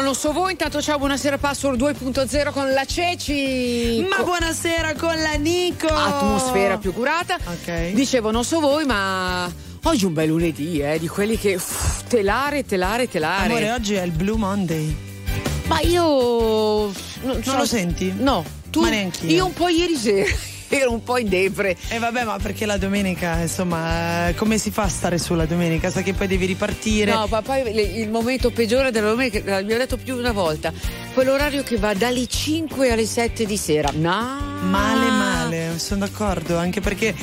Non so voi, intanto ciao, buonasera Password 2.0 con la Ceci. Ma buonasera con la Nico. Atmosfera più curata. Ok. Dicevo, non so voi, ma oggi è un bel lunedì, eh, di quelli che uff, telare, telare, telare. Amore, oggi è il Blue Monday. Ma io non, Non lo senti? No, tu Ma neanch'io. Io un po' ieri sera ero un po' in depre. E vabbè, ma perché la domenica, insomma, eh, come si fa a stare su la domenica? Sa che poi devi ripartire. No, ma poi il momento peggiore della domenica, l'abbiamo detto più di una volta, quell'orario che va dalle 5 alle 7 di sera. No. Male, male, sono d'accordo, anche perché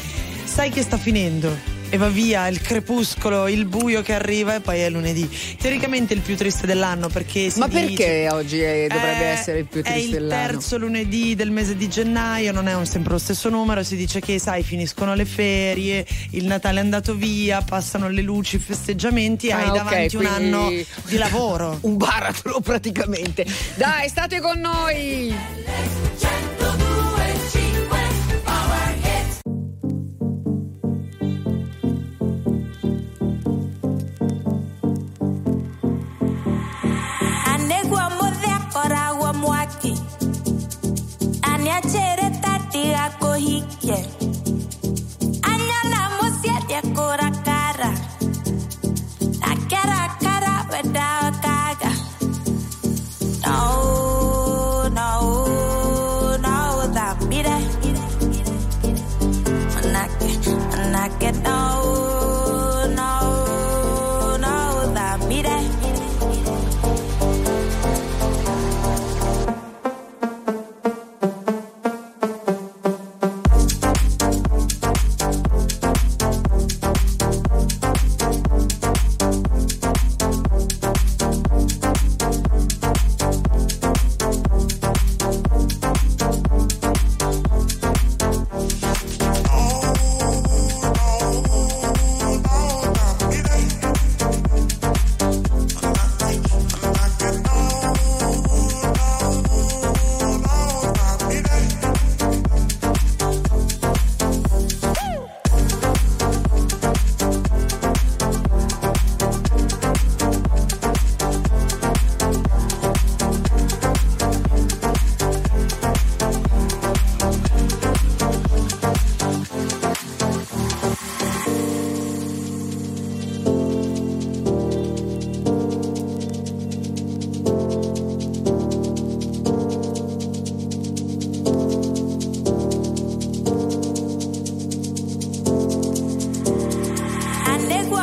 sai che sta finendo. E va via il crepuscolo, il buio che arriva e poi è lunedì. Teoricamente il più triste dell'anno perché si Ma dice- perché oggi è- dovrebbe Eh, essere il più È triste il dell'anno? terzo lunedì del mese di gennaio, non è un- sempre lo stesso numero, si dice che sai finiscono le ferie, il Natale è andato via, passano le luci, i festeggiamenti e Ah, hai ok, davanti un anno di lavoro. Un baratro praticamente. Dai, state con noi. Añalamos siete a cara.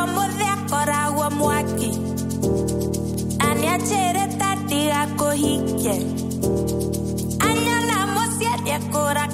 moja kwa ragwa mwaki aniachere tatiga kuhikie anyala mosiaria kurak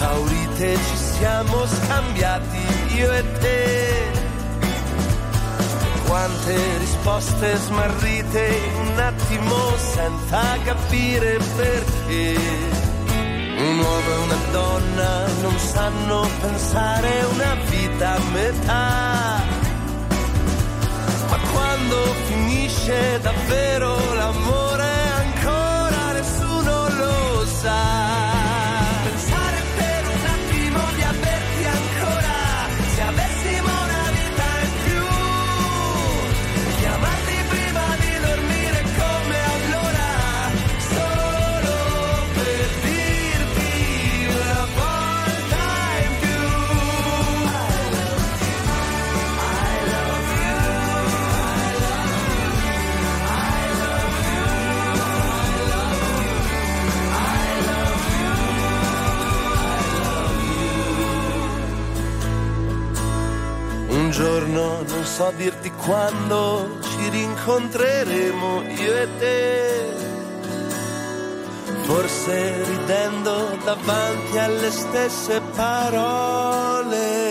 Impaurite ci siamo scambiati io e te. Quante risposte smarrite in un attimo senza capire perché. Un uomo e una donna non sanno pensare una vita a metà. Ma quando finisce davvero l'amore ancora nessuno lo sa. So dirti quando ci rincontreremo io e te. Forse ridendo davanti alle stesse parole.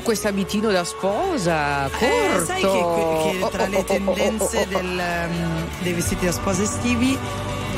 Bello questo abitino da sposa, corto. Eh, sai che, che tra le oh, oh, tendenze oh, oh. del, um, dei vestiti da sposa estivi,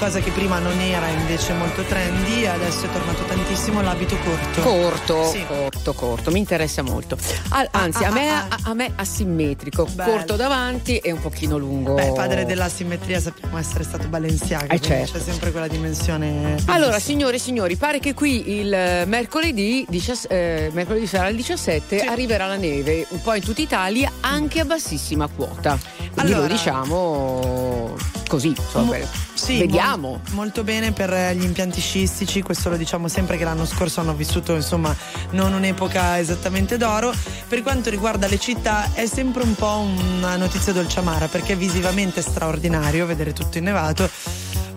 cosa che prima non era invece molto trendy, adesso è tornato tantissimo l'abito corto. Corto, Sì. corto, corto, mi interessa molto. Al- anzi, ah, a, me, ah, a, a me asimmetrico, Bello. corto davanti e un pochino lungo. Beh, padre della simmetria sappiamo essere stato Balenciaga, Eh, certo. c'è sempre quella dimensione. Allora, signore e signori, pare che qui il mercoledì, 17 eh, mercoledì sarà il 17, Sì. arriverà la neve un po' in tutta Italia, anche a bassissima quota. Quindi Allora- lo diciamo così, insomma, Mo- sì, vediamo. mol- molto bene per eh, gli impianti sciistici, questo lo diciamo sempre che l'anno scorso hanno vissuto insomma non un'epoca esattamente d'oro. Per quanto riguarda le città è sempre un po' una notizia dolciamara perché visivamente è straordinario vedere tutto innevato.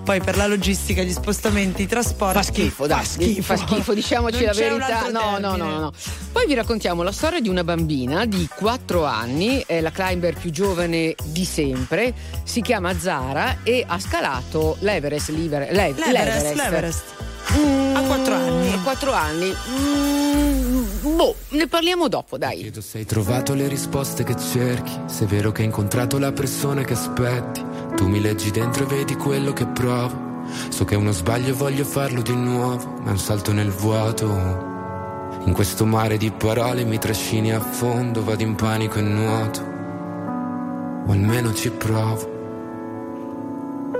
Poi per la logistica, gli spostamenti, i trasporti Fa schifo, dai, fa schifo, fa schifo, diciamoci Non la verità. No, no, no, no. Poi vi raccontiamo la storia di una bambina di 4 anni, è la climber più giovane di sempre, si chiama Zara e ha scalato l'Everest, l'Iver- l'E- L'Everest, l'Everest. Mm, A quattro anni. A 4 anni. Mm, boh, ne parliamo dopo, dai. Chiedo se hai trovato le risposte che cerchi, se è vero che hai incontrato la persona che aspetti. Tu mi leggi dentro e vedi quello che provo. So che è uno sbaglio e voglio farlo di nuovo, ma è un salto nel vuoto. In questo mare di parole mi trascini a fondo, vado in panico e nuoto. O almeno ci provo.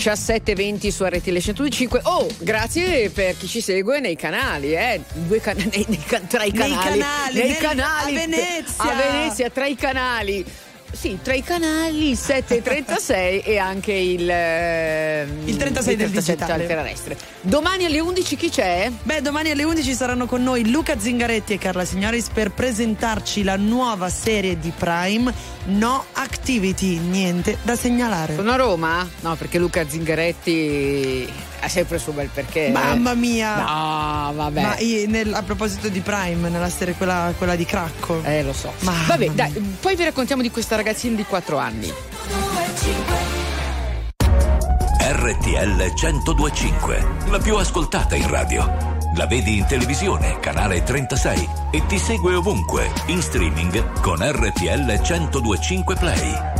17.20 su RTL 125. Oh, grazie per chi ci segue nei canali, eh. Due can- nei, nei tra i Nei canali. canali, nei canali. a Venezia. A Venezia, tra i canali. Sì, tra i canali il 736 e anche il, ehm, Il 36 del digitale. terrestre. Domani alle 11 chi c'è? Beh, domani alle 11 saranno con noi Luca Zingaretti e Carla Signoris per presentarci la nuova serie di Prime No Activity, niente da segnalare. Sono a Roma? No, perché Luca Zingaretti ha sempre il suo bel perché. Mamma mia! No, vabbè. Ma io, nel- a proposito di Prime, nella serie quella, quella di Cracco. Eh, lo so. Mamma Vabbè, mia. dai, poi vi raccontiamo di questa ragazzina di 4 anni. RTL 1025, la più ascoltata in radio. La vedi in televisione, canale 36 e ti segue ovunque, in streaming con RTL 1025 Play.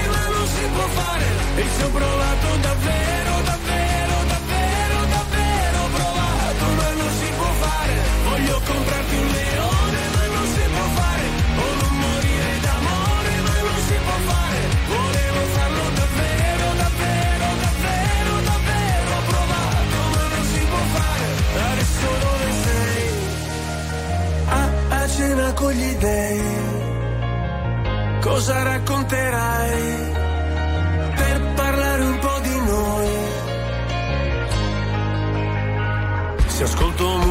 non si può fare. E ci ho provato davvero, davvero,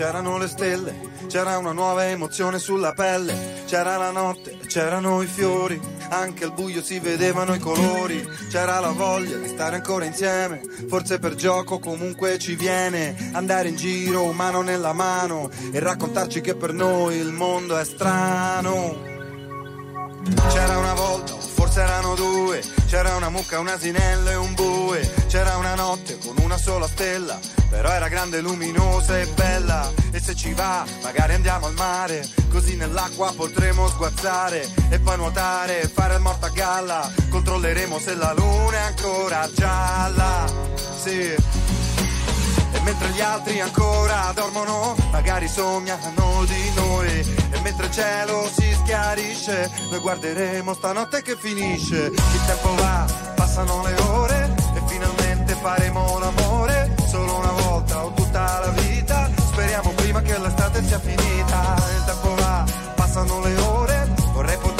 C'erano le stelle, c'era una nuova emozione sulla pelle, c'era la notte, c'erano i fiori, anche al buio si vedevano i colori, c'era la voglia di stare ancora insieme, forse per gioco comunque ci viene, andare in giro mano nella mano e raccontarci che per noi il mondo è strano. C'era una volta, forse erano due, c'era una mucca, un asinello e un bue, c'era una notte con una sola stella, però era grande, luminosa e bella, e se ci va magari andiamo al mare, così nell'acqua potremo sguazzare e poi nuotare e fare il morto a galla, controlleremo se la luna è ancora gialla, sì. E mentre gli altri ancora dormono, magari sognano di noi. E mentre il cielo si schiarisce, noi guarderemo stanotte che finisce. Il tempo va, passano le ore e finalmente faremo l'amore. Solo una volta o tutta la vita. Speriamo prima che l'estate sia finita. Il tempo va, passano le ore. Vorrei poter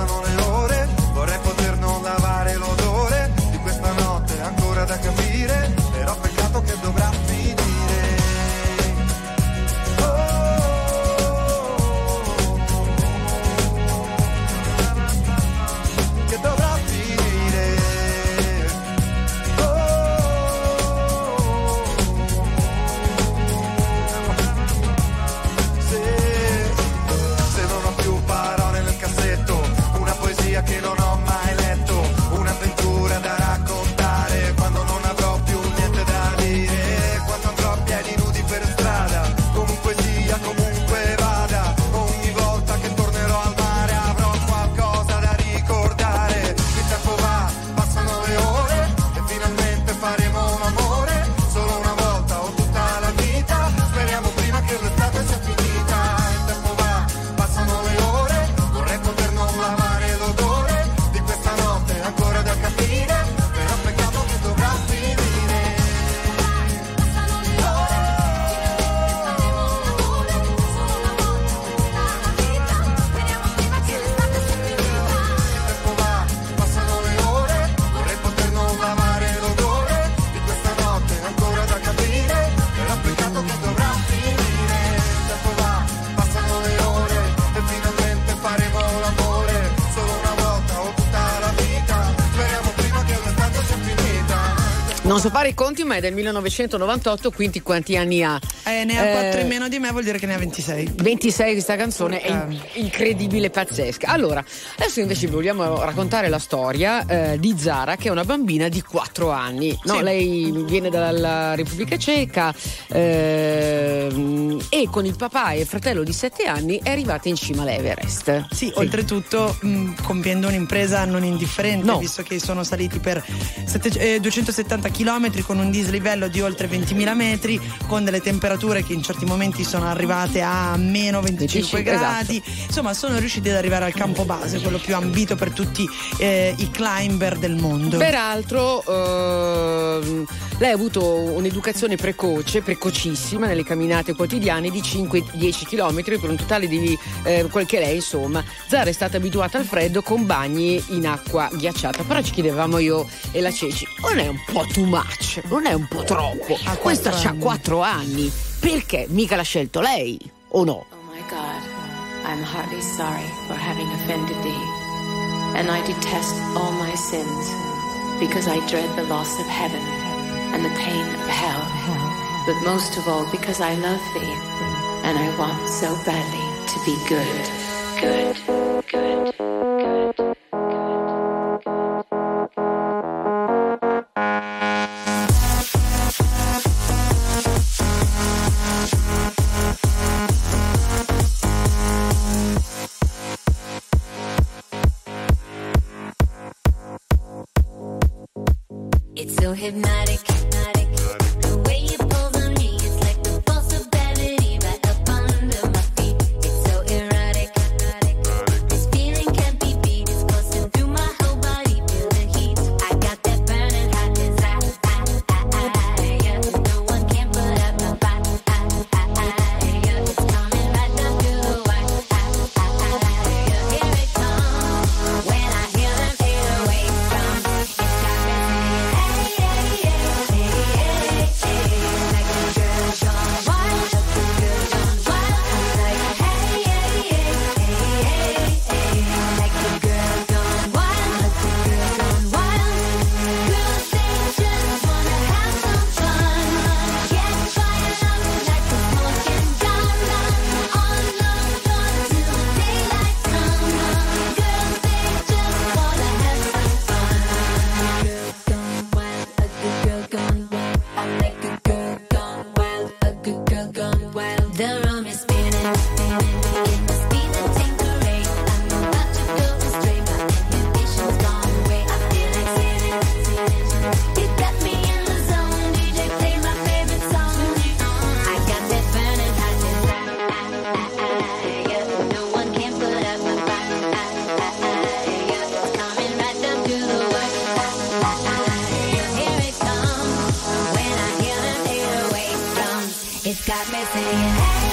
passano le ore. So fare i conti, ma è del 1998, quindi quanti anni ha? Eh, ne ha Eh, 4 in meno di me, vuol dire che ne ha 26. 26 questa canzone è in- Ok. incredibile, pazzesca. Allora, adesso invece vi vogliamo raccontare la storia eh, di Zara, che è una bambina di 4 anni. No, Sì. Lei viene dalla Repubblica Ceca ehm, e con il papà e il fratello di 7 anni è arrivata in cima all'Everest. Sì, oltretutto mh, compiendo un'impresa non indifferente, No. visto che sono saliti per sette- eh, 270 km con un dislivello di oltre 20.000 metri, con delle temperature che in certi momenti sono arrivate a meno 25 25, gradi. Insomma, sono riusciti ad arrivare al campo base, quello più ambito per tutti eh, i climber del mondo. Peraltro ehm, lei ha avuto un'educazione precoce, precocissima nelle camminate quotidiane di 5-10 km per un totale di eh, quel che lei insomma. Zara è stata abituata al freddo con bagni in acqua ghiacciata, però ci chiedevamo io e la Ceci, non è un po' too much, non è un po' troppo? Ha Questa quattro ha anni. 4 anni, perché mica l'ha scelto lei o no? Oh my God, I'm heartily sorry for having offended thee, and I detest all my sins, because I dread the loss of heaven and the pain of hell, but most of all because I love thee, and I want so badly to be good. Good, good, good. So hypnotic. Got me saying, hey,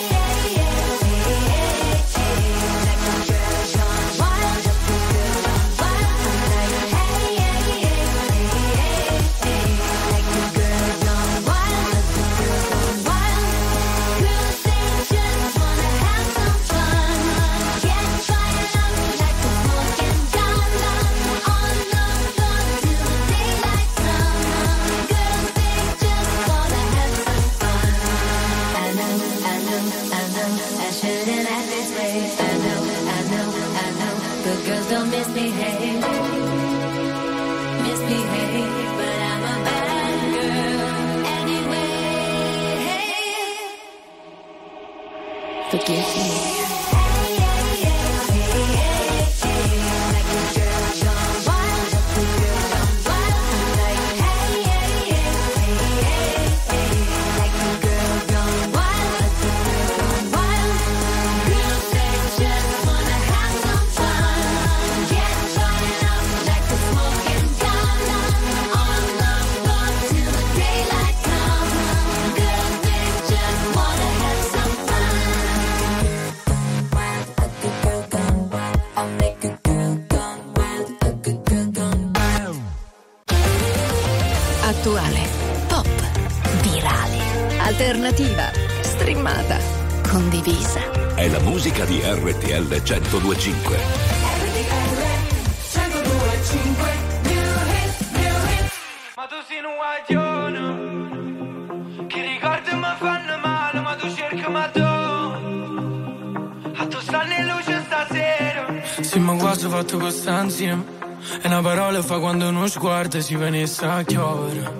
sguardo si venisse a chiovere.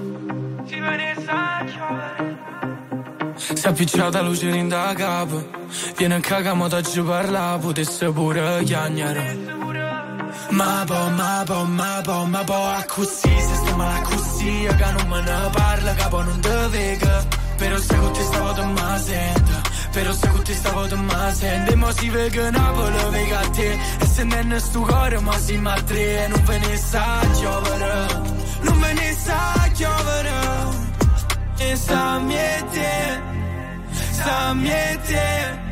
Si venisse a chiovere Si è appicciata luce in da capo. Viene a cagamo da ci parla, potesse pure chiagnare. Ma po, ma po, ma po, ma po, a così, se sto male così, che non me ne parla, capo non te vega. Però se con te stavo te ma sento, però se con te stavo te ma sento. E mo si vega Napoli, vega a te, e se non sto cuore, ma si ma tre, e non ve ne sa giovere, giovere. E sta miete, sta miete.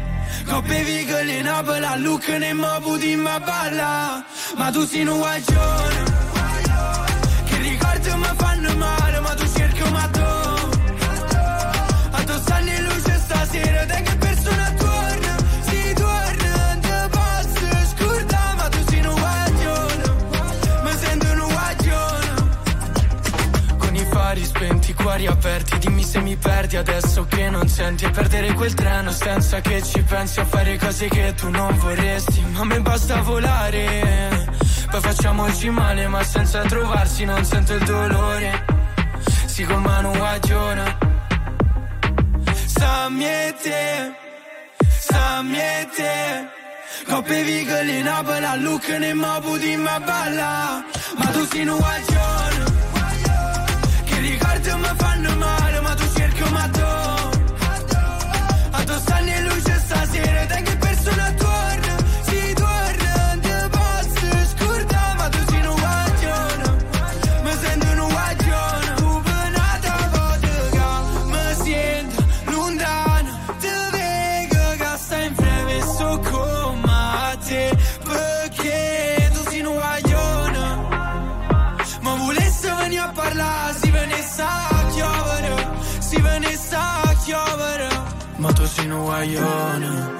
Coppe vigole in Napoli, a Lucca ne mo puti ma tu sei un cuori aperti Dimmi se mi perdi adesso che non senti E perdere quel treno senza che ci pensi A fare cose che tu non vorresti. Ma a me basta volare Poi facciamoci male ma senza trovarsi Non sento il dolore. Si con mano guagione Sa miete Sa miete Coppe vigole in Napoli a Lucca ne mo puti ma balla. Ma tu guaglione che ricordi mi fanno male guaglione,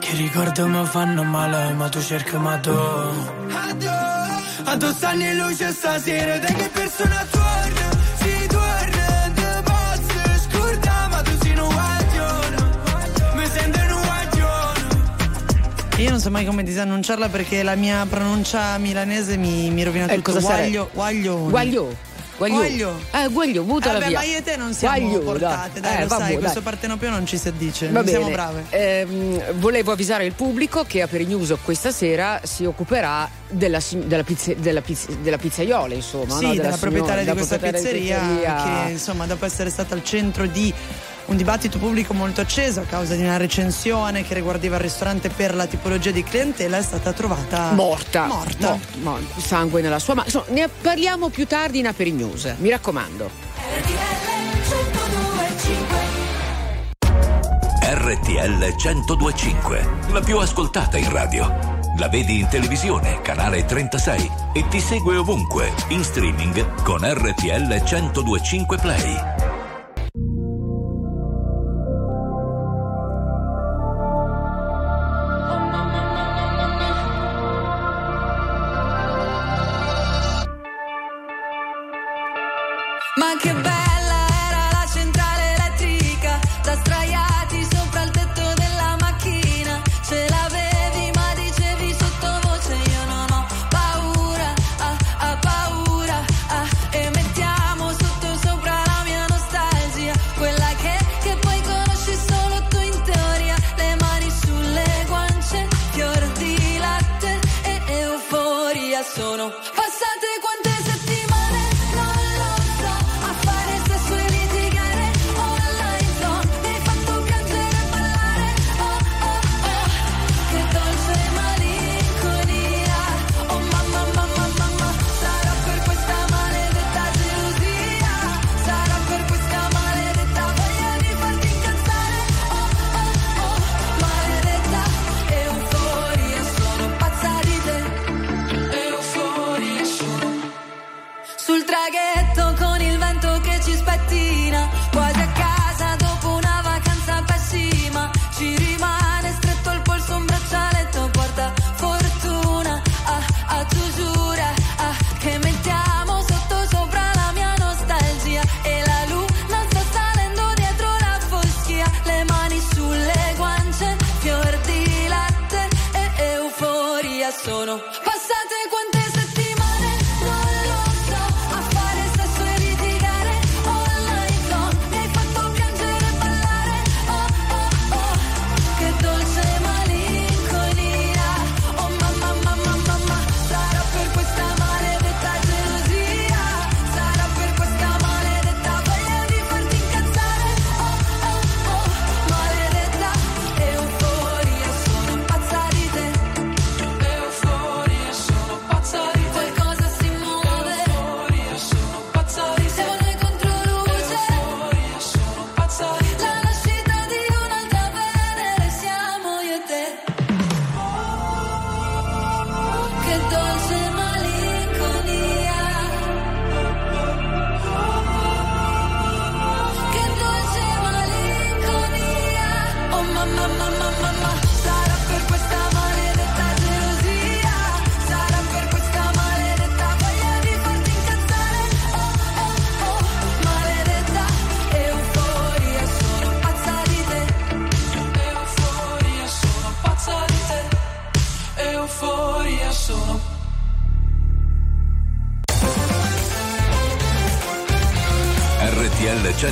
che ricordi mi fanno male, ma tu cerchi ma tu. A tu stanno in luce stasera, da che persona torna, si torna, te posso scordare, ma tu sei un guaglione, mi sento un guaglione. Io non so mai come disannunciarla perché la mia pronuncia milanese mi, mi rovina Eh, tutto. cosa sarebbe? Guaglio, guaglione. Guaglio. Guaglio. Guaglio. Eh, guaglio, buttala Vabbè, via. ma io e te non siamo Guaglio, portate, dai, Eh, lo vabbè, sai, dai. questo partenopeo non ci si addice, Va non bene. siamo brave. Ehm, volevo avvisare il pubblico che a Perinews questa sera si occuperà della, della, pizze- della pizz- della pizzaiola, insomma. Sì, no? della, signora- proprietaria di della questa pizzeria, pizzeria. che insomma dopo essere stata al centro di un dibattito pubblico molto acceso a causa di una recensione che riguardava il ristorante per la tipologia di clientela è stata trovata morta. Morta. Mor- mor- sangue nella sua mano. Insomma, ne parliamo più tardi in Aperi News. Mi raccomando. RTL 1025, la più ascoltata in radio. La vedi in televisione, canale 36 e ti segue ovunque, in streaming con RTL 1025 Play.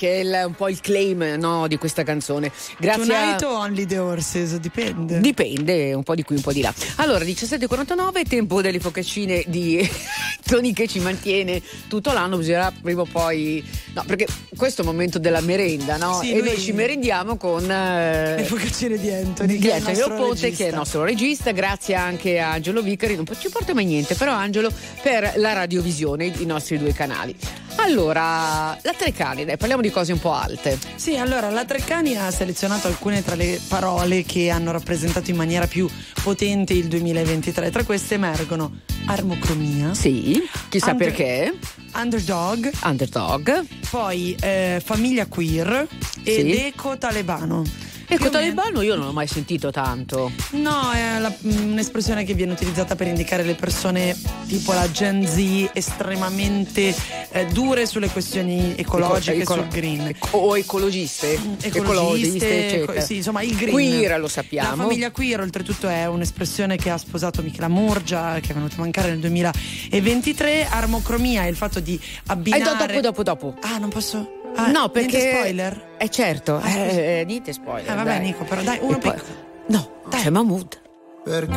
Che è il- un po' il claim no, di questa canzone. Grazie Tonight a... o Only the Horses? Dipende. Dipende, un po' di qui, un po' di là. Allora, 17.49, tempo delle focaccine di Tony che ci mantiene tutto l'anno, bisognerà prima o poi... No, perché questo è il momento della merenda, no? Sì, e noi ci merendiamo con... eh, Le focaccine di Anthony, di Anthony regista. che è il nostro regista, grazie anche a Angelo Vicari, non ci porta mai niente, però Angelo per la radiovisione, i nostri due canali. Allora, la Trecani, dai, parliamo di cose un po' alte. Sì, allora la Treccani ha selezionato alcune tra le parole che hanno rappresentato in maniera più potente il 2023. Tra queste emergono armocromia. Sì, chissà Under- perché. Underdog. Underdog. Poi eh, famiglia queer ed Sì. eco talebano. Ecco, talebano io non l'ho mai sentito tanto. No, è la- mm, un'espressione che viene utilizzata per indicare le persone tipo la Gen Z estremamente eh, dure sulle questioni ecologiche Eco- sul green. eco- o ecologiste, ecologiste, eccetera. co- sì, insomma il green. Queer lo sappiamo. La famiglia queer oltretutto è un'espressione che ha sposato Michela Murgia, che è venuta a mancare nel 2023. Armocromia è il fatto di Eh, abbinare... do- dopo, dopo, dopo. Ah, non posso... Ah, no, perché. niente spoiler? Eh, certo. Ah, eh, eh, dite spoiler. Eh, vabbè, dai. Nico, però dai, uno poi- piccolo. No, c'è Mahmood. Perché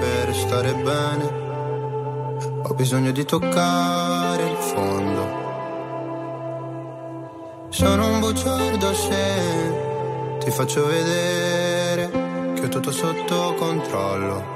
per stare bene ho bisogno di toccare il fondo. Sono un bugiardo se ti faccio vedere che ho tutto sotto controllo.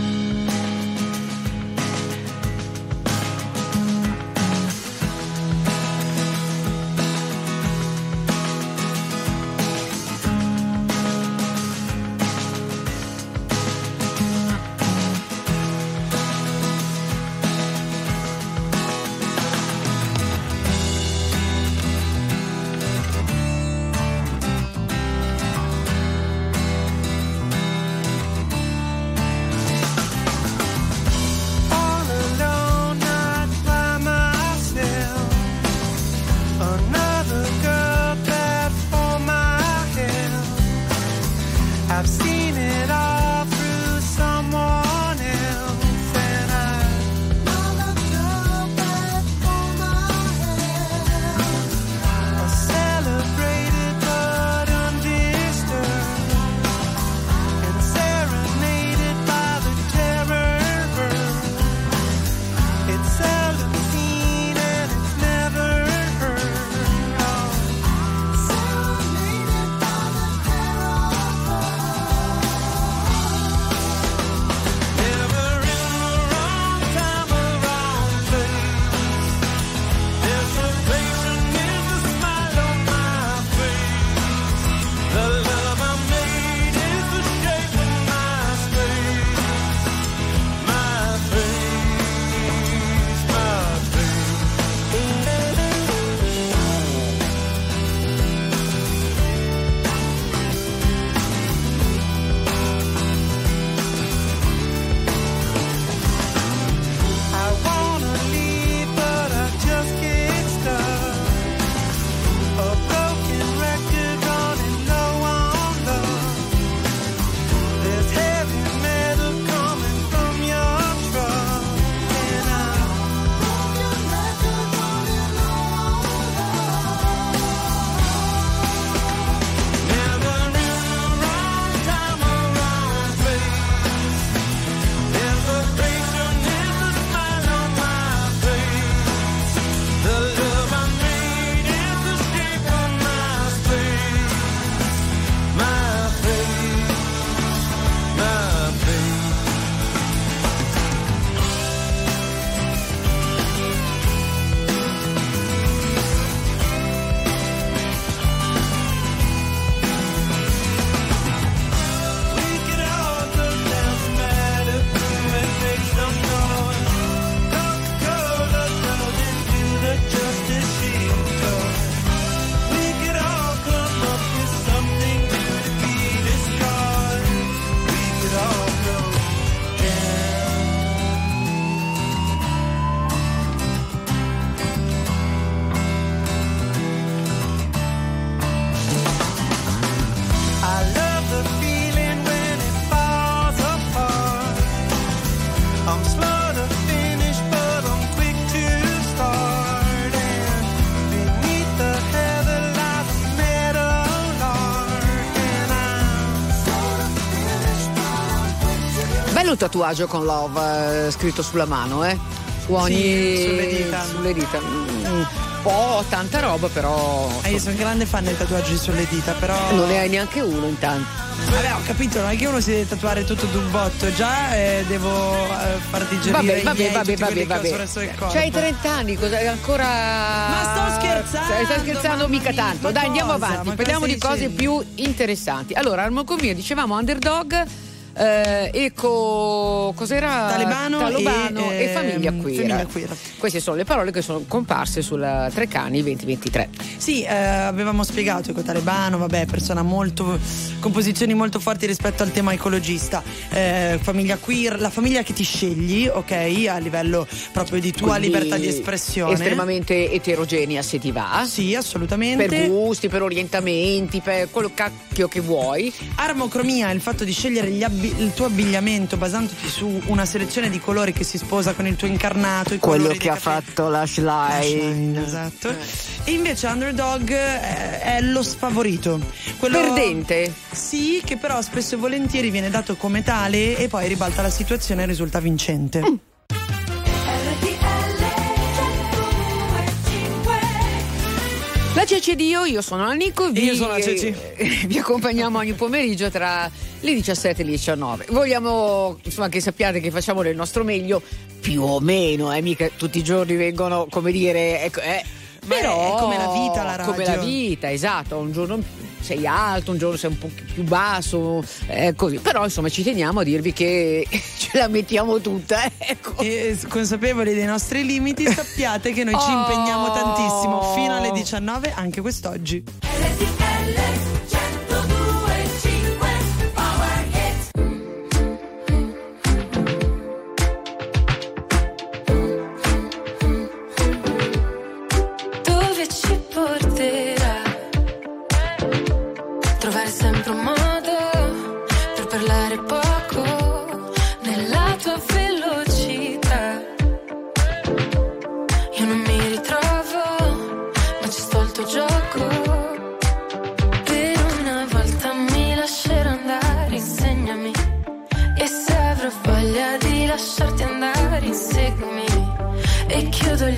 Bello il tatuaggio con love eh, scritto sulla mano, eh? Su ogni. Sì, sulle dita. sulle dita. Mm, un po' tanta roba, però. Ah, io sono grande fan dei tatuaggi sulle dita, però. Non ne hai neanche uno intanto. Vabbè, ho capito, non è che uno si deve tatuare tutto d'un botto, già eh, devo eh, far digerire Vabbè, vabbè, vabbè, vabbè, vabbè. C'hai 30 anni, cosa ancora. Ma sto scherzando, Stai scherzando mica mia, tanto. Dai, andiamo avanti, parliamo di cose più interessanti. Allora, Armocomio, dicevamo underdog. Eh, eco cos'era Talebano Talebano e, e, famiglia ehm, queer. famiglia queer. queste sono le parole che sono comparse sul Trecani 2023 Sì, eh, avevamo spiegato che Talebano, vabbè, persona molto con posizioni molto forti rispetto al tema ecologista, eh, famiglia queer, la famiglia che ti scegli, ok, a livello proprio di tua Quindi libertà di espressione. estremamente eterogenea se ti va Sì, assolutamente. per gusti, per orientamenti, per quello cacchio che vuoi. Armocromia il fatto di scegliere gli abbi- il tuo abbigliamento basandoti su una selezione di colori che si sposa con il tuo incarnato. i colori dei capelli. fatto la Ashline, esatto. E invece Underdog eh, è lo sfavorito. Quello Perdente. Sì, che però spesso e volentieri viene dato come tale e poi ribalta la situazione e risulta vincente. Mm. La Ceci di io, io sono la Nico, vi, io sono la Ceci. vi accompagniamo ogni pomeriggio tra le 17 e le 19. Vogliamo insomma che sappiate che facciamo del nostro meglio, più o meno, eh, mica tutti i giorni vengono, come dire, ecco, eh, Ma è però come la vita, la Come radio. la vita, esatto, un giorno sei alto, un giorno sei un po' più basso, eh, così. Però insomma ci teniamo a dirvi che ce la mettiamo tutta, ecco. E s- consapevoli dei nostri limiti, sappiate che noi ci Oh. impegniamo tantissimo fino alle 19 anche quest'oggi. Dove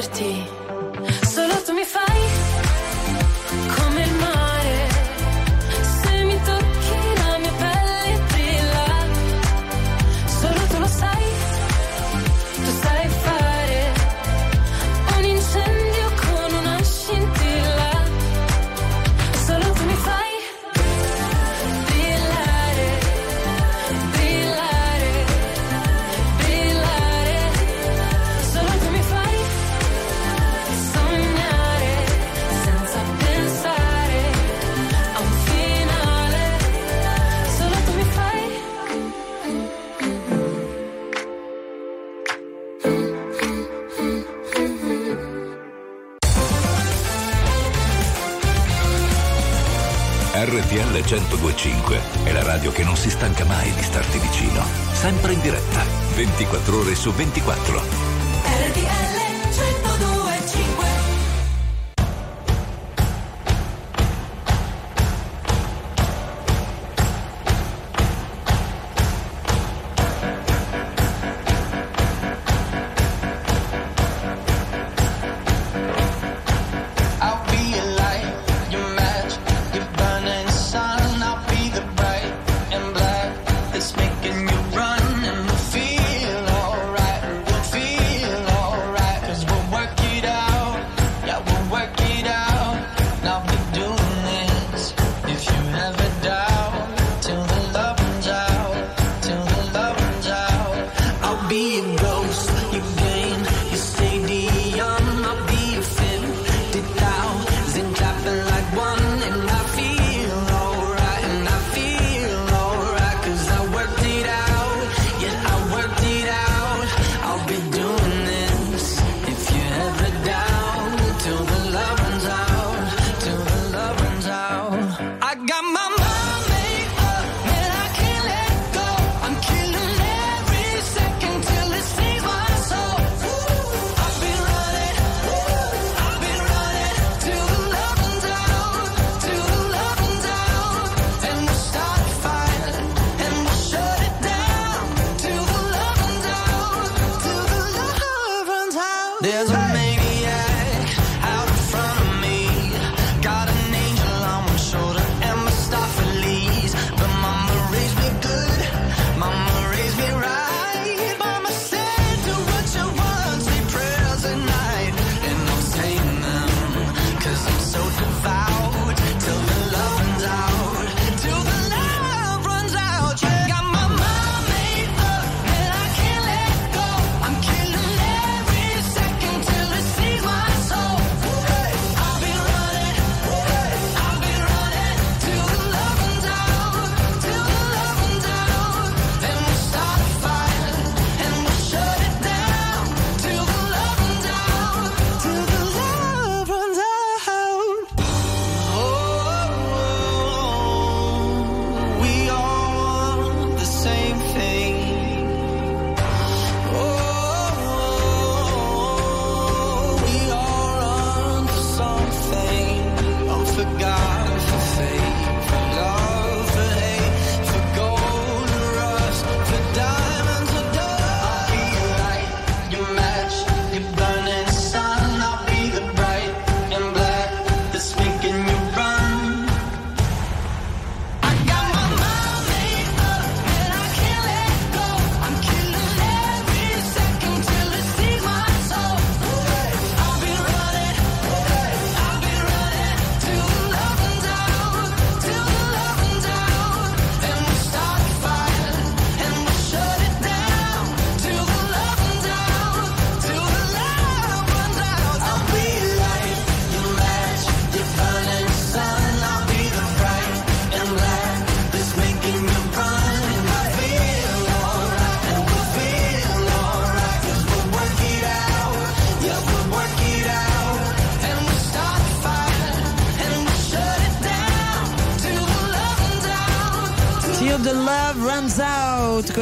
Voglio su 24.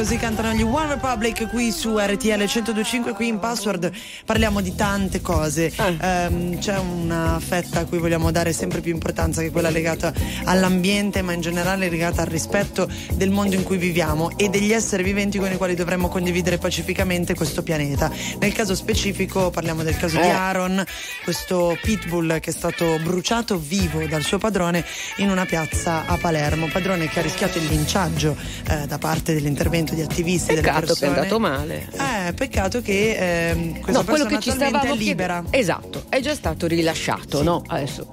Out. Così cantano gli One Republic qui su RTL 1025. Qui in Password parliamo di tante cose. Ehm, c'è una fetta a cui vogliamo dare sempre più importanza, che è quella legata all'ambiente, ma in generale legata al rispetto del mondo in cui viviamo e degli esseri viventi con i quali dovremmo condividere pacificamente questo pianeta. Nel caso specifico parliamo del caso di Eh. Aaron, questo pitbull che è stato bruciato vivo dal suo padrone in una piazza a Palermo. Padrone che ha rischiato il linciaggio eh, da parte dell'intervento di attivisti delle Peccato che è andato male. Eh, peccato che ehm, questa no, quello che ci stavamo è libera. chiedendo- Esatto, è già stato rilasciato, no? Adesso.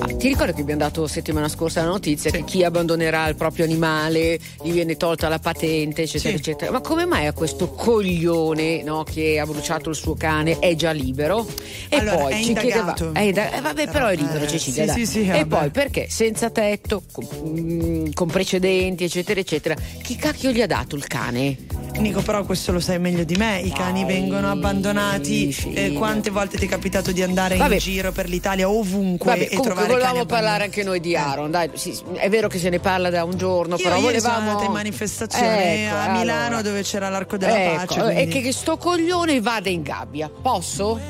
Ah, ti ricordi che abbiamo dato settimana scorsa la notizia che chi abbandonerà il proprio animale gli viene tolta la patente, eccetera, Sì. eccetera. Ma come mai a questo coglione no, che ha bruciato il suo cane è già libero? E Allora, poi è ci chiedeva. eh, da- eh, vabbè, però è libero, eh, Cecilia. sì, sì, sì, e vabbè. poi perché senza tetto, con, mm, con precedenti, eccetera, eccetera. Chi cacchio gli ha dato il cane? Nico, però questo lo sai meglio di me. I cani Dai, vengono abbandonati. sì. Eh, quante volte ti è capitato di andare Vabbè. in giro per l'Italia, ovunque, Vabbè, e comunque trovare volevamo cani parlare anche noi di Eh. Aaron, dai, sì, è vero che se ne parla da un giorno, Io però sono volevamo andata in manifestazione Ecco, a Milano allora. dove c'era l'arco della Ecco, pace. E quindi- che, che sto coglione vada in gabbia, posso?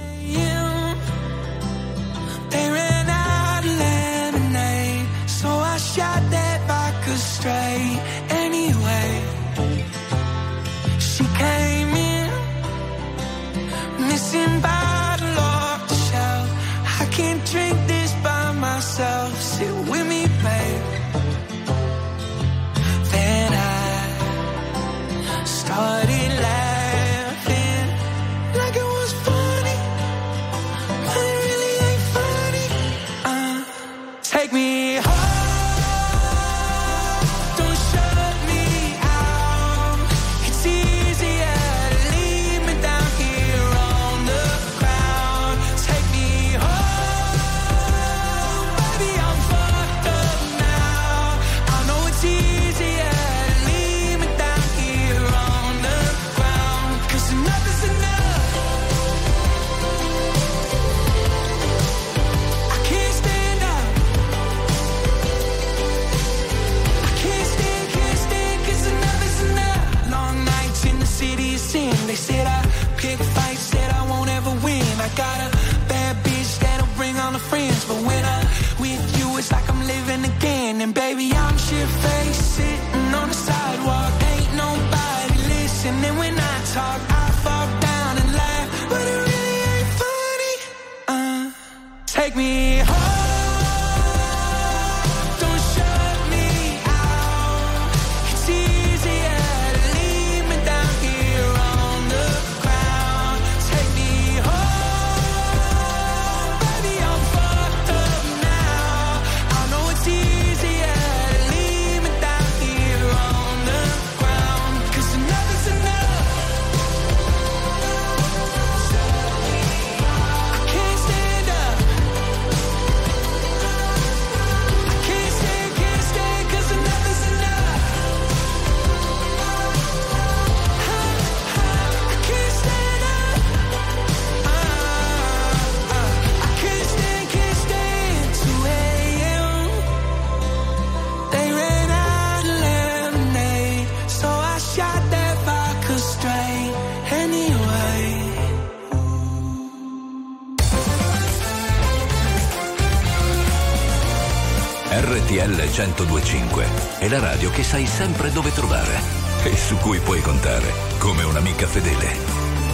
1025 è la radio che sai sempre dove trovare e su cui puoi contare come un'amica fedele.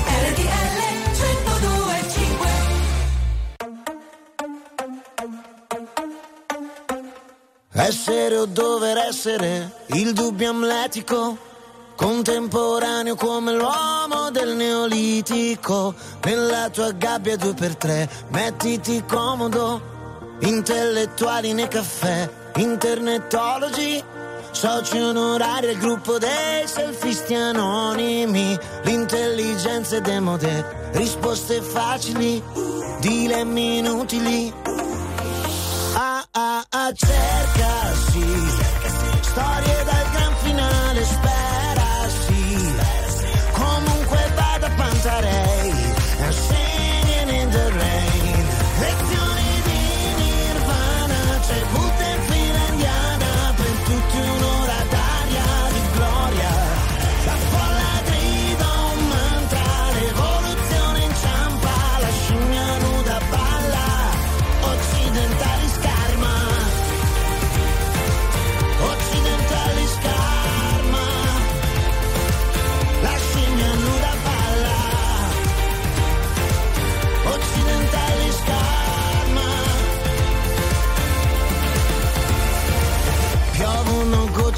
RTL 1025 Essere o dover essere il dubbio amletico, contemporaneo come l'uomo del neolitico. Nella tua gabbia due per tre, mettiti comodo, intellettuali nei caffè, internetologi. Soci onorari al gruppo dei selfisti anonimi, l'intelligenza è demode, risposte facili, dilemmi inutili. Ah ah ah cerca sì Storie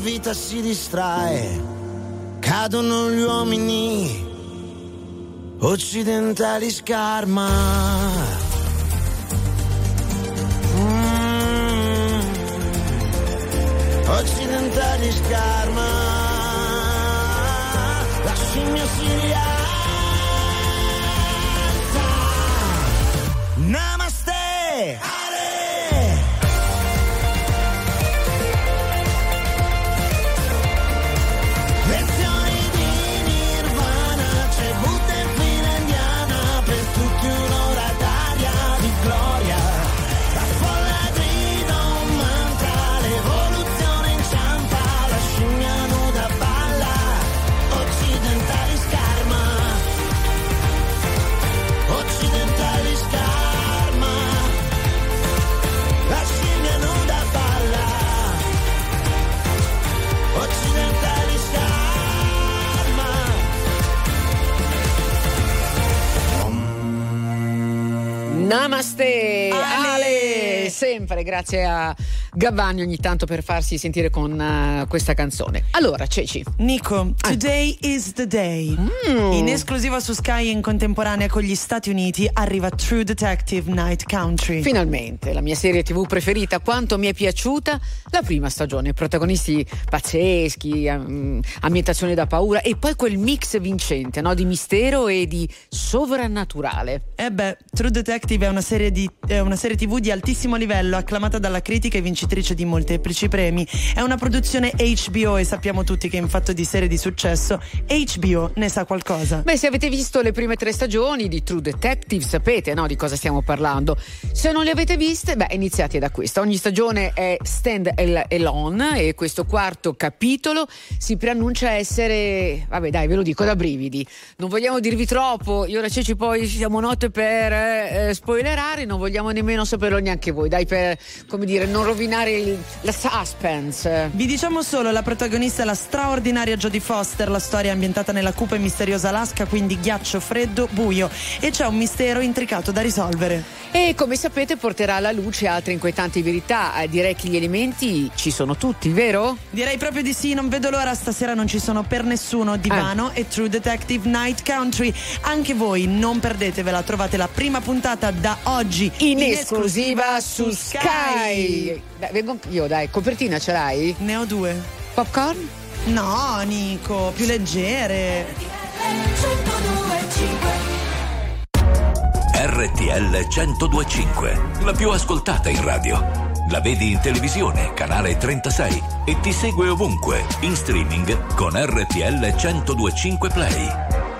Vita si distrae, cadono gli uomini, occidentali scarma. Mm. Occidentali scarma, la scimmia si. Sempre grazie a Gavani ogni tanto per farsi sentire con eh, questa canzone. Allora, Ceci. Nico, today is the day. Mm. In esclusiva su Sky in contemporanea con gli Stati Uniti arriva True Detective Night Country. Finalmente, la mia serie TV preferita, quanto mi è piaciuta la prima stagione, protagonisti pazzeschi, am- ambientazione da paura e poi quel mix vincente, no? di mistero e di sovrannaturale. Eh beh, True Detective è una serie, di, è una serie TV di altissimo livello, acclamata dalla critica e vincitrice di molteplici premi. È una produzione HBO e sappiamo tutti che in fatto di serie di successo HBO ne sa qualcosa. Beh, se avete visto le prime tre stagioni di True Detective, sapete no, di cosa stiamo parlando. Se non le avete viste, beh, iniziate da questa. Ogni stagione è Stand Al- Alone e questo quarto capitolo si preannuncia essere, vabbè dai, ve lo dico da brividi. Non vogliamo dirvi troppo, io e la Ceci poi siamo note per eh, eh, spoilerare, non vogliamo nemmeno saperlo neanche voi, dai, per, come dire, non rovinare il- la suspense. Vi diciamo solo, la protagonista è la straordinaria Jodie Foster, la storia è ambientata nella cupa e misteriosa Alaska, quindi ghiaccio, freddo, buio e c'è un mistero intricato da risolvere. E come sapete porterà alla luce altre inquietanti verità. Eh, direi che gli elementi ci sono tutti, vero? Direi proprio di sì, non vedo l'ora, stasera non ci sono per nessuno Divano e True Detective Night Country. Anche voi non perdetevela, trovate la prima puntata da oggi In, esclusiva su Sky. Beh, vengo io, dai, copertina ce l'hai? Ne ho due. Popcorn? No, Nico, più leggere. RTL 1025, la più ascoltata in radio. La vedi in televisione, canale 36 e ti segue ovunque, in streaming con RTL 1025 Play.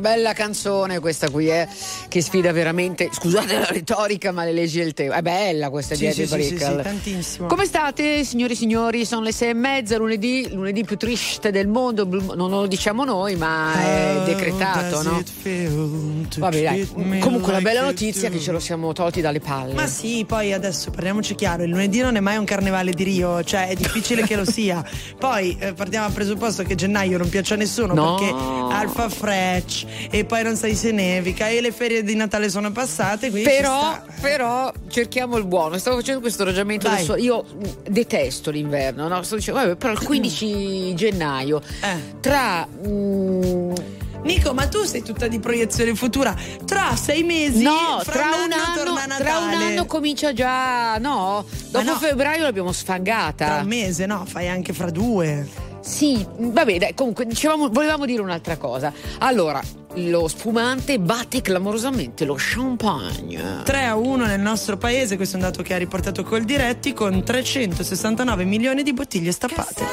Bella canzone questa qui, eh, che sfida veramente. Scusate la retorica, ma le leggi del tempo. È bella questa Sì, di sì, Eddie sì, sì, Brickell. sì, tantissimo. Come state, signori e signori? Sono le sei e mezza, lunedì, lunedì più triste del mondo. Non lo diciamo noi, ma è decretato, no? Vabbè, dai. Comunque, la bella notizia è che ce lo siamo tolti dalle palle. Ma sì, poi adesso parliamoci chiaro, il lunedì non è mai un carnevale di Rio, cioè è difficile che lo sia. Poi eh, partiamo dal presupposto che gennaio non piace a nessuno No. perché alfa fresh e poi non sai se nevica e le ferie di Natale sono passate, Però, però cerchiamo il buono. Stavo facendo questo ragionamento adesso. Io detesto l'inverno, no? Sto dicendo, vabbè, però il 15 gennaio tra mm, Nico, ma tu sei tutta di proiezione futura. Tra sei mesi, No, fra tra un un, anno, torna anno, tra un anno comincia già. No, dopo no. febbraio l'abbiamo sfangata. Tra un mese, no, fai anche fra due. Sì, vabbè, dai, comunque dicevamo, volevamo dire un'altra cosa. Allora, lo spumante batte clamorosamente lo champagne. 3 a 1 nel nostro paese, questo è un dato che ha riportato col diretti con 369 milioni di bottiglie stappate.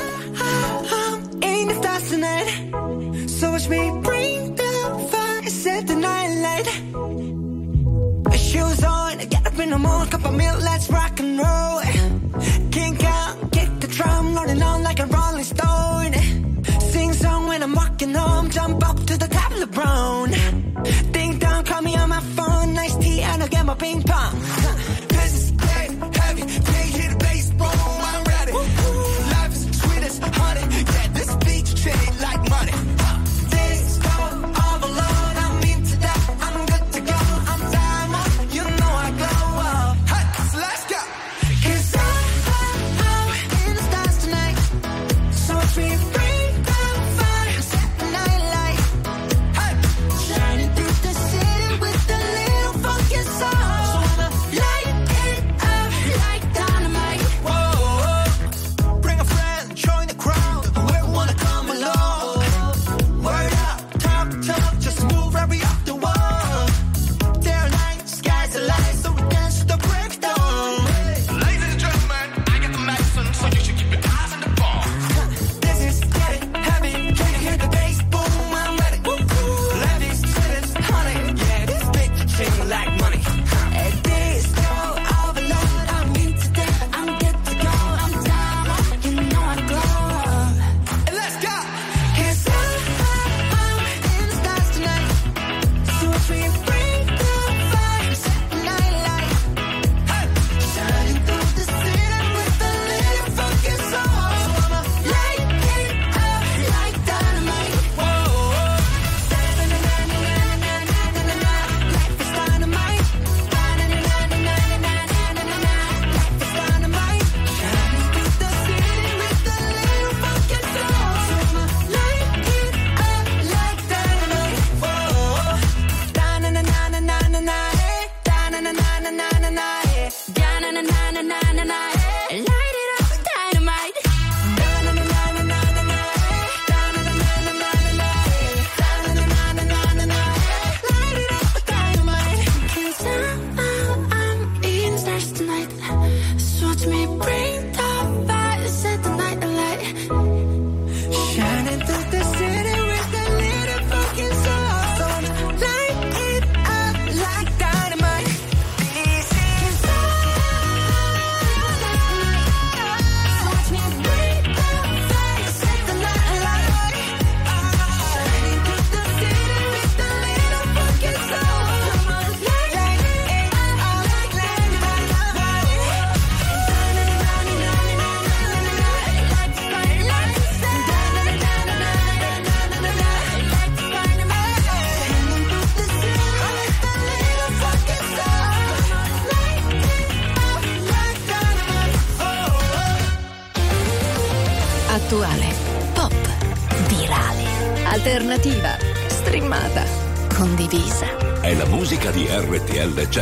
Shoes on, get up in the morning, cup of milk, let's rock and roll. I'm walking home, jump up to the top of the brown. Ding dong, call me on my phone, nice tea, and I'll get my ping pong.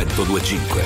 1025.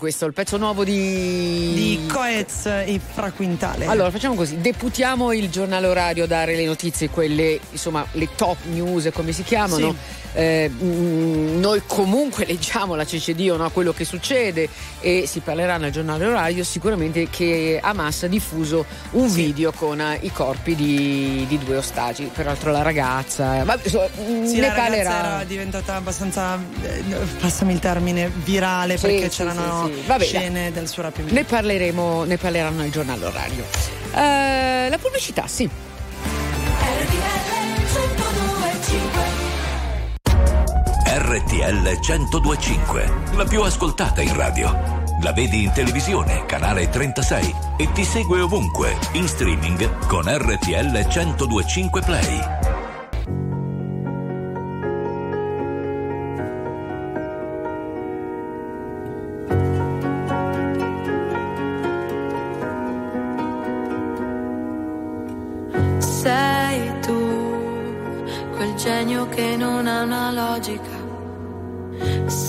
questo? Il pezzo nuovo di. Di Coez e Fra Quintale. Allora, facciamo così: deputiamo il giornale orario a dare le notizie, quelle, insomma, le top news, come si chiamano. Sì. Eh, mm, noi comunque leggiamo la CCD, no? quello che succede e si parlerà nel giornale orario sicuramente che Hamas ha diffuso un video con eh, i corpi di, di due ostaggi, peraltro la ragazza, ma, insomma, mm, Sì, ne parlerà. era diventata abbastanza, eh, passami il termine, virale Sì, perché sì, c'erano sì, sì. Vabbè, scene del suo rapimento. Ne parleremo, ne parleranno nel giornale orario. Eh, la pubblicità, sì. RTL 1025, la più ascoltata in radio. La vedi in televisione, canale 36 e ti segue ovunque, in streaming con RTL 1025 Play. Sei tu, quel genio che non ha una logica.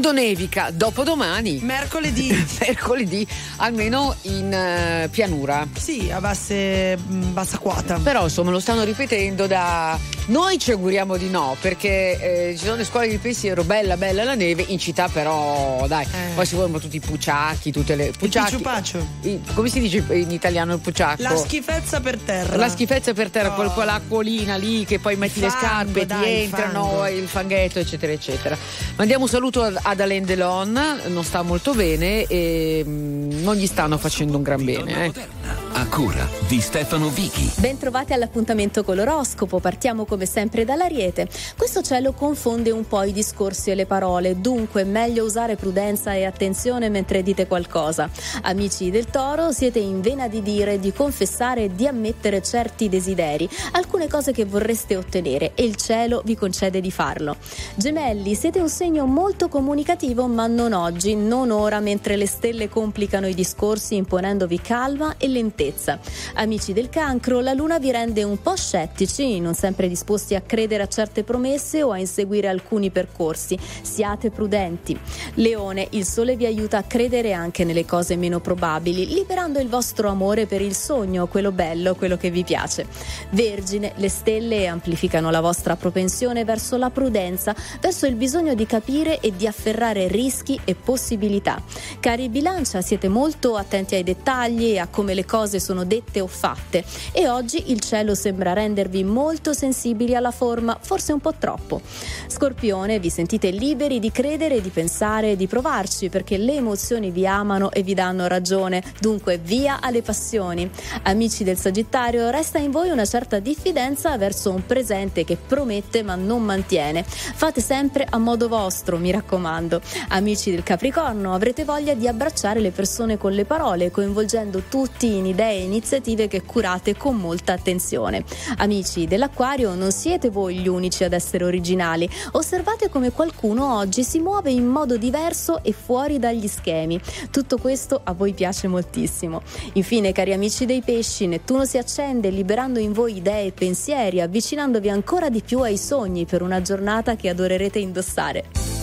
Quando nevica? Dopodomani. Mercoledì. Mercoledì, almeno in eh, pianura. Sì, a basse, mh, bassa quota. Però insomma lo stanno ripetendo da. Noi ci auguriamo di no, perché eh, ci sono le scuole di pensiero, bella bella la neve, in città però dai, poi si vogliono tutti i puciacchi, tutte le. Puciacchi, picciupaccio. I- come si dice in italiano il puciacco? La schifezza per terra. La schifezza per terra, Oh. quel, quell'acquolina lì che poi metti le Fango, scarpe, ti dai, entrano, fango. il fanghetto, eccetera, eccetera. Mandiamo un saluto ad- ad Alain Delon, non sta molto bene e mm, non gli stanno facendo un gran bene. Eh. A cura di Stefano Vichi. Bentrovati all'appuntamento con l'oroscopo, partiamo come sempre dall'Ariete. Questo cielo confonde un po' i discorsi e le parole, dunque meglio usare prudenza e attenzione mentre dite qualcosa. Amici del Toro, siete in vena di dire, di confessare e di ammettere certi desideri, alcune cose che vorreste ottenere e il cielo vi concede di farlo. Gemelli, siete un segno molto comunicativo, ma non oggi, non ora, mentre le stelle complicano i discorsi imponendovi calma e lentezza. Amici del cancro, la luna vi rende un po' scettici, non sempre disposti a credere a certe promesse o a inseguire alcuni percorsi. Siate prudenti. Leone, il sole vi aiuta a credere anche nelle cose meno probabili, liberando il vostro amore per il sogno, quello bello, quello che vi piace. Vergine, le stelle amplificano la vostra propensione verso la prudenza, verso il bisogno di capire e di afferrare rischi e possibilità. Cari bilancia, siete molto attenti ai dettagli e a come le cose sono dette o fatte e oggi il cielo sembra rendervi molto sensibili alla forma, forse un po' troppo. Scorpione, vi sentite liberi di credere, di pensare, di provarci perché le emozioni vi amano e vi danno ragione, dunque via alle passioni. Amici del Sagittario, resta in voi una certa diffidenza verso un presente che promette ma non mantiene. Fate sempre a modo vostro, mi raccomando. Amici del Capricorno, avrete voglia di abbracciare le persone con le parole, coinvolgendo tutti in idee e iniziative che curate con molta attenzione. Amici dell'Acquario, non siete voi gli unici ad essere originali. Osservate come qualcuno oggi si muove in modo diverso e fuori dagli schemi. Tutto questo a voi piace moltissimo. Infine, cari amici dei pesci, Nettuno si accende liberando in voi idee e pensieri, avvicinandovi ancora di più ai sogni per una giornata che adorerete indossare.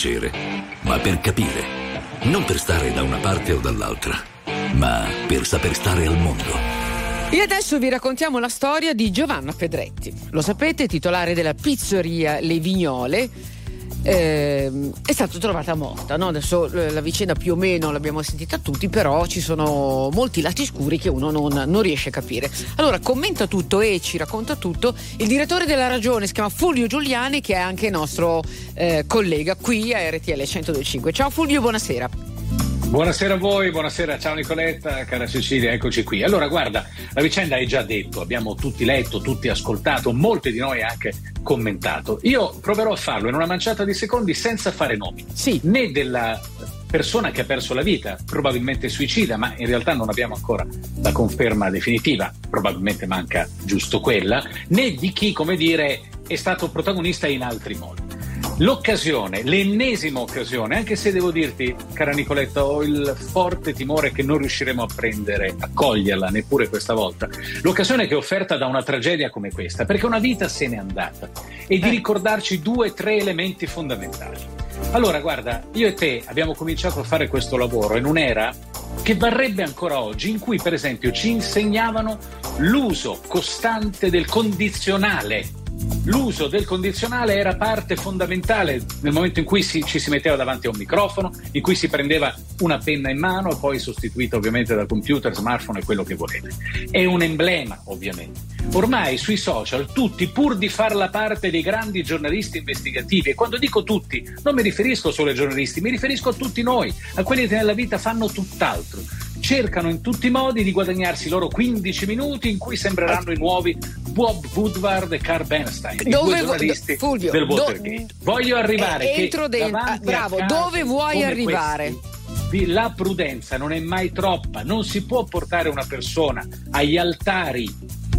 Compiacere, ma per capire. Non per stare da una parte o dall'altra, ma per saper stare al mondo. E adesso vi raccontiamo la storia di Giovanna Pedretti. Lo sapete, titolare della pizzeria Le Vignole. Ehm, è stata trovata morta, no? adesso eh, la vicenda più o meno l'abbiamo sentita tutti, però ci sono molti lati scuri che uno non, non riesce a capire. Allora commenta tutto e ci racconta tutto il direttore della ragione, si chiama Fulvio Giuliani, che è anche nostro eh, collega qui a RTL 1025. Ciao Fulvio, buonasera. Buonasera a voi, buonasera, ciao Nicoletta, cara Cecilia, eccoci qui. Allora, guarda, la vicenda hai già detto, abbiamo tutti letto, tutti ascoltato, molti di noi anche commentato. Io proverò a farlo in una manciata di secondi senza fare nomi, né della persona che ha perso la vita, probabilmente suicida, ma in realtà non abbiamo ancora la conferma definitiva, probabilmente manca giusto quella, né di chi, come dire, è stato protagonista in altri modi. L'occasione, l'ennesima occasione, anche se devo dirti, cara Nicoletta, ho il forte timore che non riusciremo a prendere, a coglierla neppure questa volta. L'occasione che è offerta da una tragedia come questa, perché una vita se n'è andata, e di ricordarci due, tre elementi fondamentali. Allora, guarda, io e te abbiamo cominciato a fare questo lavoro in un'era che varrebbe ancora oggi, in cui per esempio ci insegnavano l'uso costante del condizionale. L'uso del condizionale era parte fondamentale nel momento in cui si- ci si metteva davanti a un microfono, in cui si prendeva una penna in mano e poi sostituita ovviamente da computer, smartphone e quello che volete. È un emblema, ovviamente. Ormai sui social tutti, pur di far la parte dei grandi giornalisti investigativi, e quando dico tutti non mi riferisco solo ai giornalisti, mi riferisco a tutti noi, a quelli che nella vita fanno tutt'altro. Cercano in tutti i modi di guadagnarsi i loro 15 minuti in cui sembreranno i nuovi Bob Woodward e Carl Bernstein, i Dove due vu- giornalisti del do- Watergate. Voglio arrivare Eh, che entro dentro- ah, bravo, dove vuoi arrivare? questi, la prudenza non è mai troppa, non si può portare una persona agli altari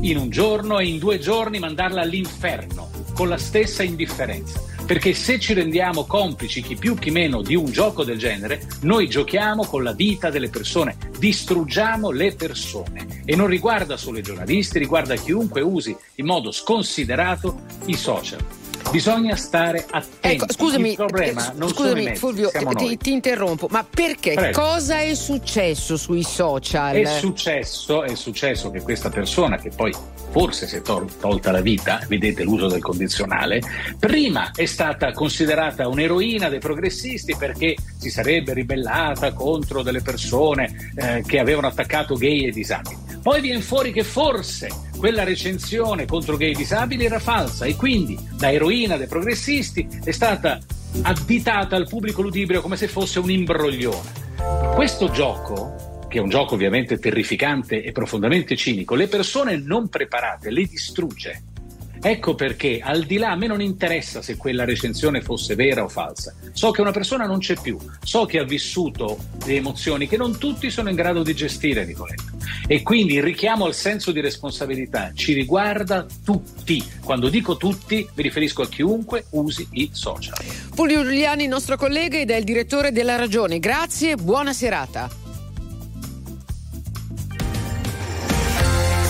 in un giorno e in due giorni mandarla all'inferno con la stessa indifferenza. Perché se ci rendiamo complici, chi più chi meno, di un gioco del genere, noi giochiamo con la vita delle persone, distruggiamo le persone. E non riguarda solo i giornalisti, riguarda chiunque usi in modo sconsiderato i social. Bisogna stare attenti. Ecco, scusami, Il problema eh, scusami mezzi, Fulvio, ti, ti interrompo, ma perché? Prego. Cosa è successo sui social? È successo, è successo che questa persona, che poi forse si è tol- tolta la vita, vedete l'uso del condizionale, prima è stata considerata un'eroina dei progressisti perché si sarebbe ribellata contro delle persone eh, che avevano attaccato gay e disabili. Poi viene fuori che forse quella recensione contro gay e disabili era falsa e quindi da eroina dei progressisti è stata additata al pubblico ludibrio come se fosse un imbroglione. Questo gioco, che è un gioco ovviamente terrificante e profondamente cinico, le persone non preparate le distrugge. Ecco perché, al di là, a me non interessa se quella recensione fosse vera o falsa. So che una persona non c'è più, so che ha vissuto le emozioni che non tutti sono in grado di gestire, Nicoletta. E quindi il richiamo al senso di responsabilità ci riguarda tutti. Quando dico tutti, mi riferisco a chiunque usi i social. Fulvio Giuliani, nostro collega ed è il direttore della Ragione. Grazie, buona serata.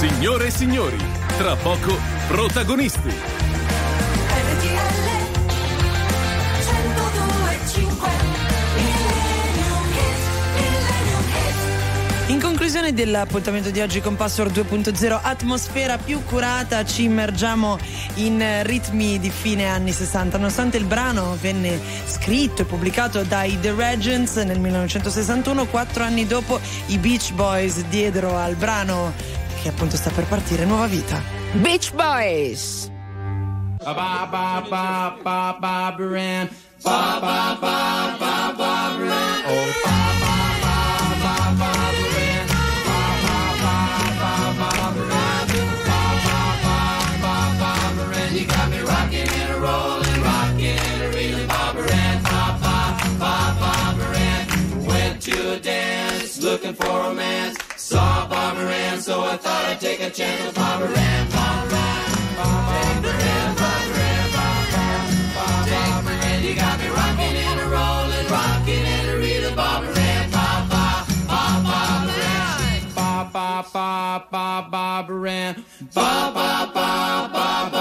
Signore e signori, tra poco protagonisti. In conclusione dell'appuntamento di oggi con Password 2.0, atmosfera più curata, ci immergiamo in ritmi di fine anni 60. Nonostante il brano venne scritto e pubblicato dai The Regents nel 1961, quattro anni dopo i Beach Boys diedero al brano che appunto sta per partire nuova vita. Beach Boys! Ba ba ba ba ba ba. Ba ba ba ba ba. Oh ba ba ba ba ba. You got me rocking and a rolling, rocking and reeling. Ba ba ba ba Baran. Went to a dance, looking for romance. Saw Barbara Ann, so I thought I'd take a chance with Barbara Ann. Barbara Ann, Barbara Ann, Barbara Ann, Barbara Ann. You got me rocking and a rolling, rocking and a reeling, Barbara Ann. Ba ba ba Barbara Ann. Ba ba ba ba Barbara Ann. Ba Barbara Ann. Ba ba ba ba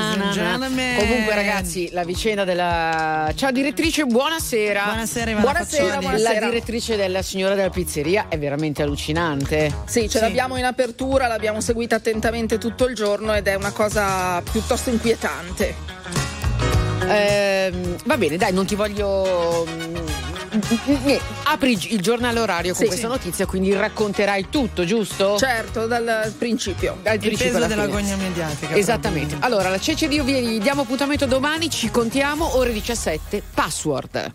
Comunque, ragazzi, la vicenda della. Ciao, direttrice, buonasera. Buonasera, Ivana buonasera, buonasera. La direttrice della signora della pizzeria è veramente allucinante. Sì, ce sì. l'abbiamo in apertura, l'abbiamo seguita attentamente tutto il giorno ed è una cosa piuttosto inquietante. Eh, va bene, dai, non ti voglio mm, apri il giornale orario con sì, questa sì. notizia, quindi racconterai tutto, giusto? Certo, dal principio. Dal principio il peso dell'agonia mediatica. Esattamente. Allora, la Cece di Io vi diamo appuntamento domani, ci contiamo, ore 17, password.